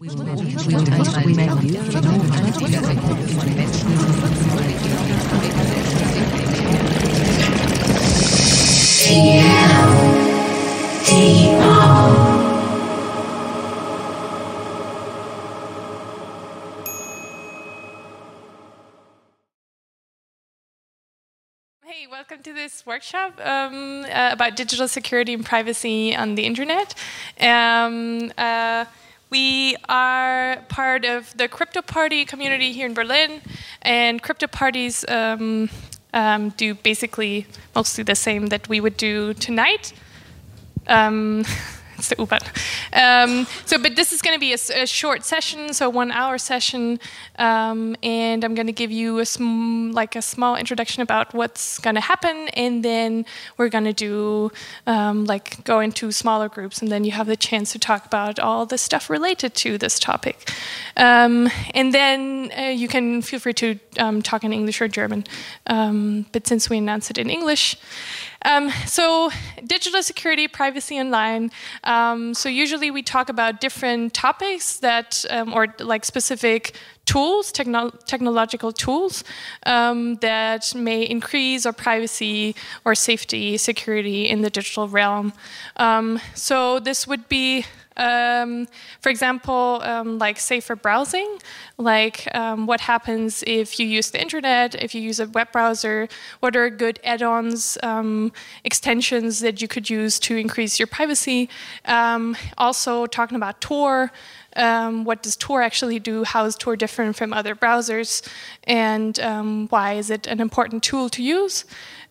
Hey, welcome to this workshop um, uh, about digital security and privacy on the internet. Um, uh, we are part of the crypto party community here in Berlin, and crypto parties um, um do basically mostly the same that we would do tonight. Um, it's the U-Bahn. Um, so, but this is going to be a, a, short session, so one hour session, um, and I'm going to give you a like a small introduction about what's going to happen, and then we're going to do um, like go into smaller groups, and then you have the chance to talk about all the stuff related to this topic, um, and then uh, you can feel free to um, talk in English or German, um, but since we announced it in English. So, digital security, privacy online. Um, so, usually we talk about different topics that, um, or like specific tools, techno technological tools um, that may increase our privacy or safety, security in the digital realm. Um, so, this would be um, for example, um, like safer browsing, like um, what happens if you use the internet, if you use a web browser, what are good add ons, um, extensions that you could use to increase your privacy. Also, talking about Tor. What does Tor actually do? How is Tor different from other browsers? And um, why is it an important tool to use?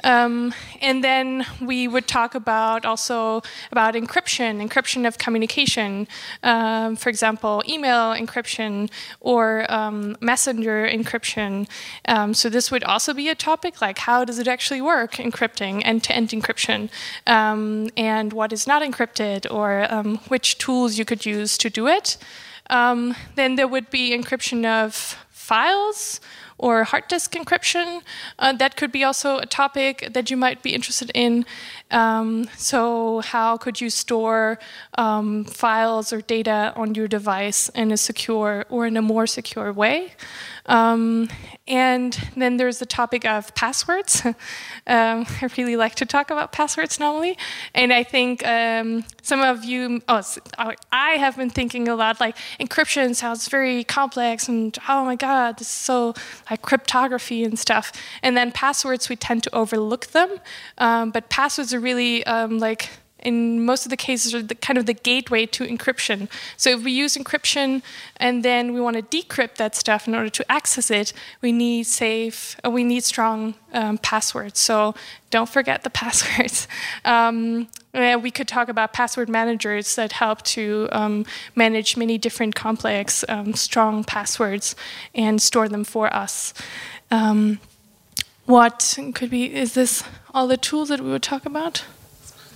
Um, and then we would talk about also about encryption, encryption of communication, um, for example, email encryption or um, messenger encryption. Um, so this would also be a topic like how does it actually work, encrypting, end-to-end encryption, um, and what is not encrypted, or which tools you could use to do it. Then there would be encryption of files or hard disk encryption. Uh, that could be also a topic that you might be interested in. Um, so, how could you store um, files or data on your device in a secure or in a more secure way? Um, and then there's the topic of passwords. um, I really like to talk about passwords normally. And I think um, some of you, oh, I have been thinking a lot like encryption sounds very complex and oh my God, this is so like cryptography and stuff. And then passwords, we tend to overlook them. Um, but passwords are really um, like, in most of the cases are the, kind of the gateway to encryption. So if we use encryption and then we want to decrypt that stuff in order to access it, we need safe, uh, we need strong um, passwords. So don't forget the passwords. Um, we could talk about password managers that help to um, manage many different complex, um, strong passwords and store them for us. Um, what could be, is this all the tools that we would talk about?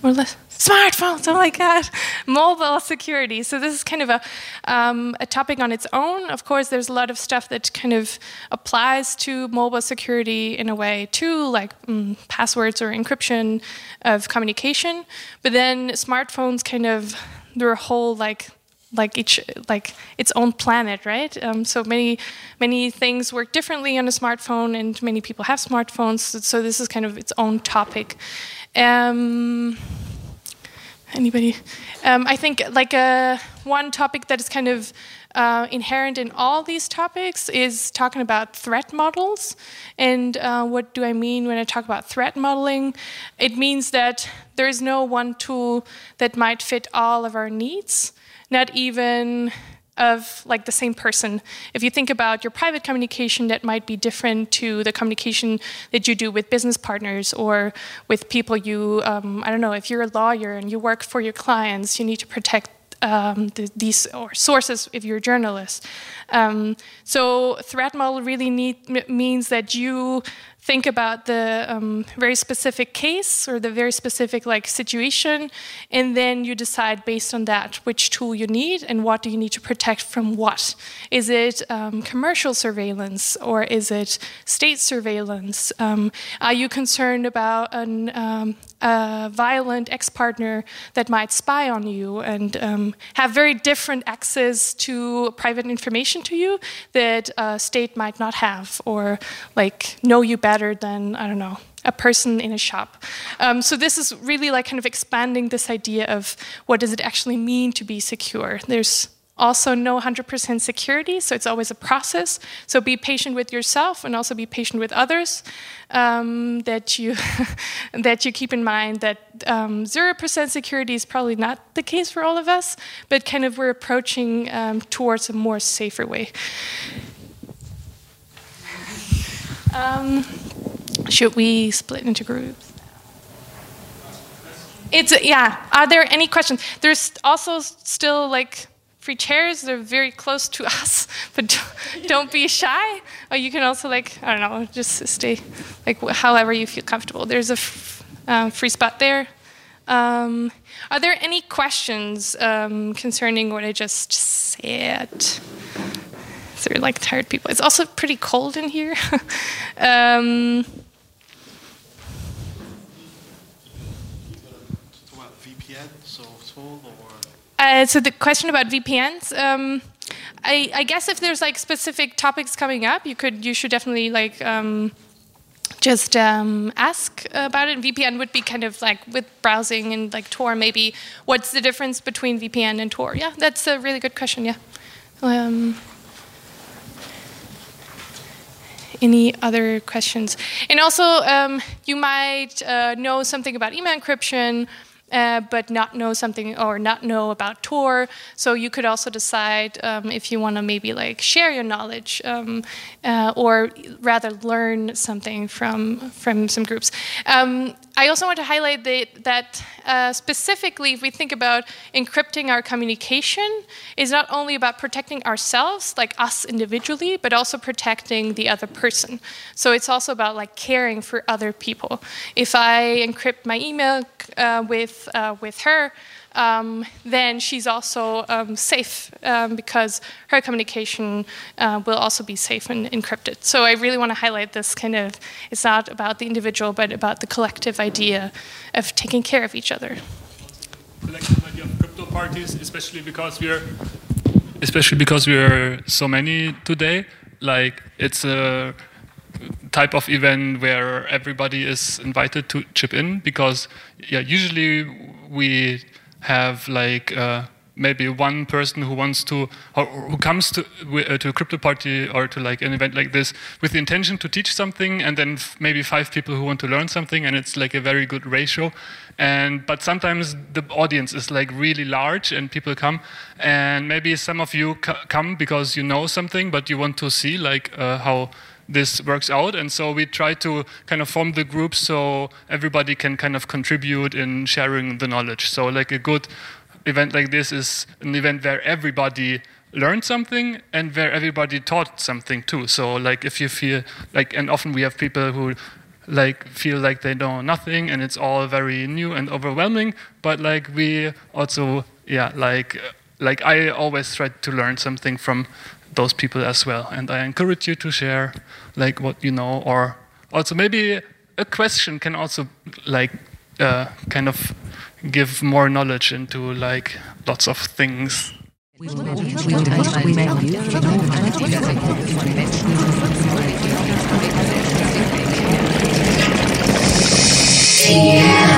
Or less smartphones. Oh my God, mobile security. So this is kind of a um, a topic on its own. Of course, there's a lot of stuff that kind of applies to mobile security in a way too, like mm, passwords or encryption of communication. But then smartphones kind of they're a whole like like each like its own planet, right? Um, so many many things work differently on a smartphone, and many people have smartphones. So this is kind of its own topic. Um, Anybody? Um, I think like uh, one topic that is kind of uh, inherent in all these topics is talking about threat models. And uh, what do I mean when I talk about threat modeling? It means that there is no one tool that might fit all of our needs, not even of like the same person. If you think about your private communication, that might be different to the communication that you do with business partners or with people you, um, I don't know, if you're a lawyer and you work for your clients, you need to protect um, the, these or sources if you're a journalist. Um, so threat model really need, means that you think about the um, very specific case or the very specific like situation, and then you decide based on that which tool you need and what do you need to protect from what. Is it um, commercial surveillance or is it state surveillance? Um, are you concerned about an, um, a violent ex-partner that might spy on you and um, have very different access to private information to you that a state might not have or like know you better better than, I don't know, a person in a shop. Um, so this is really like kind of expanding this idea of what does it actually mean to be secure. There's also no 100% security, so it's always a process. So be patient with yourself and also be patient with others. Um, that you that you keep in mind that 0% um, security is probably not the case for all of us, but kind of we're approaching um, towards a more safer way. Um, should we split into groups? It's yeah. Are there any questions? There's also still like free chairs. They're very close to us, but don't be shy. Or you can also like I don't know, just stay like however you feel comfortable. There's a um, free spot there. Um, are there any questions um, concerning what I just said? They're like tired people. It's also pretty cold in here. um, uh, so the question about VPNs. Um, I, I, guess if there's like specific topics coming up, you could you should definitely like um, just um, ask about it. VPN would be kind of like with browsing and like Tor maybe. What's the difference between VPN and Tor? Yeah, that's a really good question. Yeah. Um, any other questions? And also, um, you might uh, know something about email encryption uh, but not know something or not know about Tor. So you could also decide um, if you want to maybe like share your knowledge um, uh, or rather learn something from from some groups. I also want to highlight the, that uh, specifically, if we think about encrypting our communication, is not only about protecting ourselves, like us individually, but also protecting the other person. So it's also about like caring for other people. If I encrypt my email uh, with uh, with her, um, then she's also um, safe um, because her communication uh, will also be safe and encrypted. So I really want to highlight this kind of, it's not about the individual, but about the collective idea of taking care of each other. Collective idea of crypto parties, especially because we are, especially because we are so many today. Like it's a type of event where everybody is invited to chip in because yeah usually we have like uh, maybe one person who wants to or who comes to uh, to a crypto party or to like an event like this with the intention to teach something and then maybe five people who want to learn something and it's like a very good ratio. And but sometimes the audience is like really large and people come. And maybe some of you come because you know something but you want to see like uh, how this works out. And so we try to kind of form the group so everybody can kind of contribute in sharing the knowledge. So like a good event like this is an event where everybody learned something and where everybody taught something too. So like if you feel like, and often we have people who like feel like they know nothing and it's all very new and overwhelming, but like we also, yeah, like like I always try to learn something from those people as well. And I encourage you to share like what you know, or also maybe a question can also like uh, kind of give more knowledge into like lots of things. Yeah.